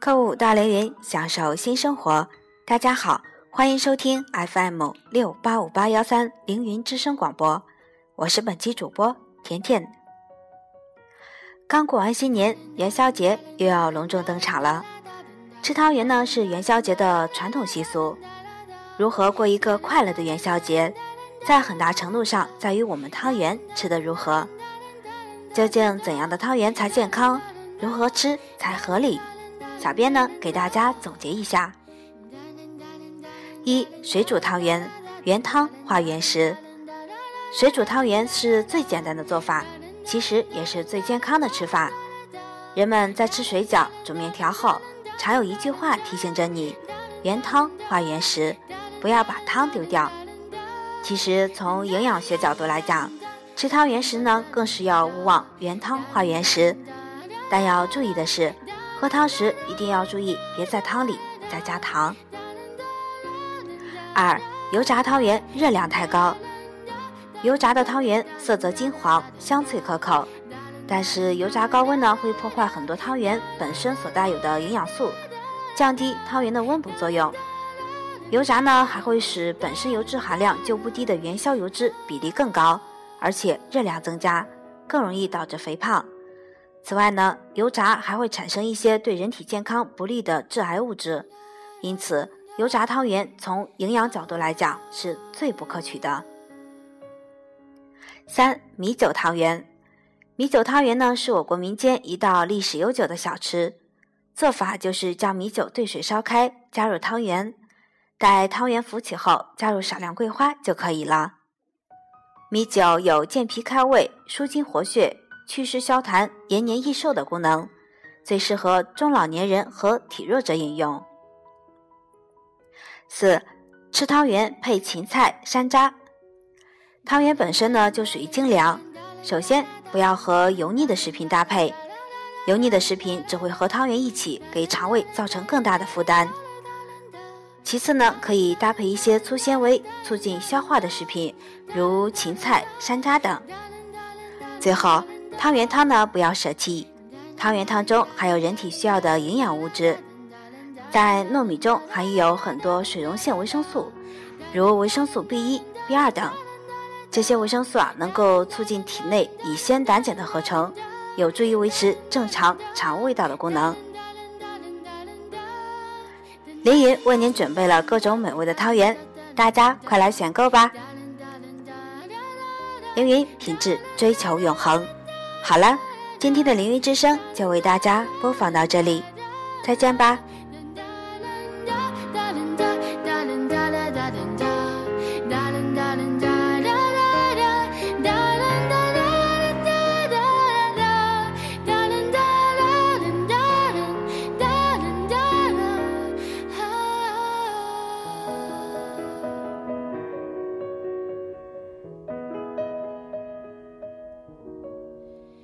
购物大凌云，享受新生活。大家好，欢迎收听 FM 六八五八幺三凌云之声广播，我是本期主播甜甜。刚过完新年，元宵节又要隆重登场了。吃汤圆呢是元宵节的传统习俗。如何过一个快乐的元宵节，在很大程度上在于我们汤圆吃的如何。究竟怎样的汤圆才健康？如何吃才合理？小编呢给大家总结一下：一、水煮汤圆，原汤化原食。水煮汤圆是最简单的做法，其实也是最健康的吃法。人们在吃水饺、煮面条后，常有一句话提醒着你：原汤化原食，不要把汤丢掉。其实从营养学角度来讲，吃汤圆时呢，更是要勿忘原汤化原食。但要注意的是，喝汤时一定要注意别在汤里再加糖。二、油炸汤圆热量太高。油炸的汤圆色泽金黄，香脆可口，但是油炸高温呢会破坏很多汤圆本身所带有的营养素，降低汤圆的温补作用。油炸呢还会使本身油脂含量就不低的元宵油脂比例更高，而且热量增加，更容易导致肥胖。此外呢，油炸还会产生一些对人体健康不利的致癌物质，因此油炸汤圆从营养角度来讲是最不可取的。三米酒汤圆，米酒汤圆呢是我国民间一道历史悠久的小吃，做法就是将米酒兑水烧开，加入汤圆，待汤圆浮起后，加入少量桂花就可以了。米酒有健脾开胃、舒筋活血。祛湿消痰、延年益寿的功能，最适合中老年人和体弱者饮用。四、吃汤圆配芹菜、山楂。汤圆本身呢就属于精粮，首先不要和油腻的食品搭配，油腻的食品只会和汤圆一起给肠胃造成更大的负担。其次呢，可以搭配一些粗纤维、促进消化的食品，如芹菜、山楂等。最后。汤圆汤呢，不要舍弃。汤圆汤中含有人体需要的营养物质，在糯米中含有很多水溶性维生素，如维生素 B 一、B 二等。这些维生素啊，能够促进体内乙酰胆碱的合成，有助于维持正常肠胃道的功能。凌云为您准备了各种美味的汤圆，大家快来选购吧！凌云品质追求永恒。好了，今天的灵云之声就为大家播放到这里，再见吧。